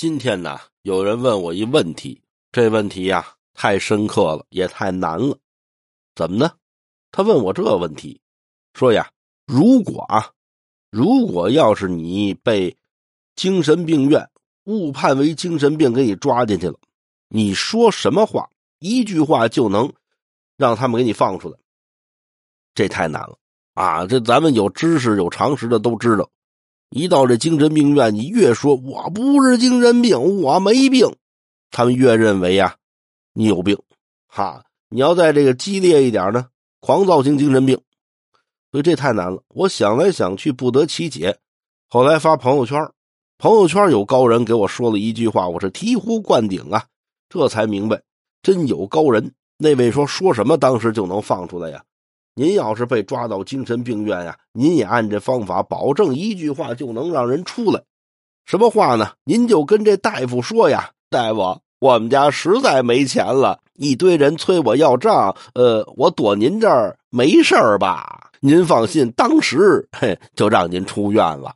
今天呢，有人问我一问题，这问题呀太深刻了，也太难了。怎么呢？他问我这个问题，说呀，如果啊，如果要是你被精神病院误判为精神病，给你抓进去了，你说什么话，一句话就能让他们给你放出来？这太难了啊！这咱们有知识、有常识的都知道。一到这精神病院，你越说我不是精神病，我没病，他们越认为呀，你有病。哈，你要在这个激烈一点呢，狂躁型精神病。所以这太难了。我想来想去不得其解。后来发朋友圈，朋友圈有高人给我说了一句话，我是醍醐灌顶啊，这才明白，真有高人。那位说说什么当时就能放出来呀？您要是被抓到精神病院呀，您也按这方法，保证一句话就能让人出来。什么话呢？您就跟这大夫说呀，大夫，我们家实在没钱了，一堆人催我要账，呃，我躲您这儿没事吧？您放心，当时嘿就让您出院了。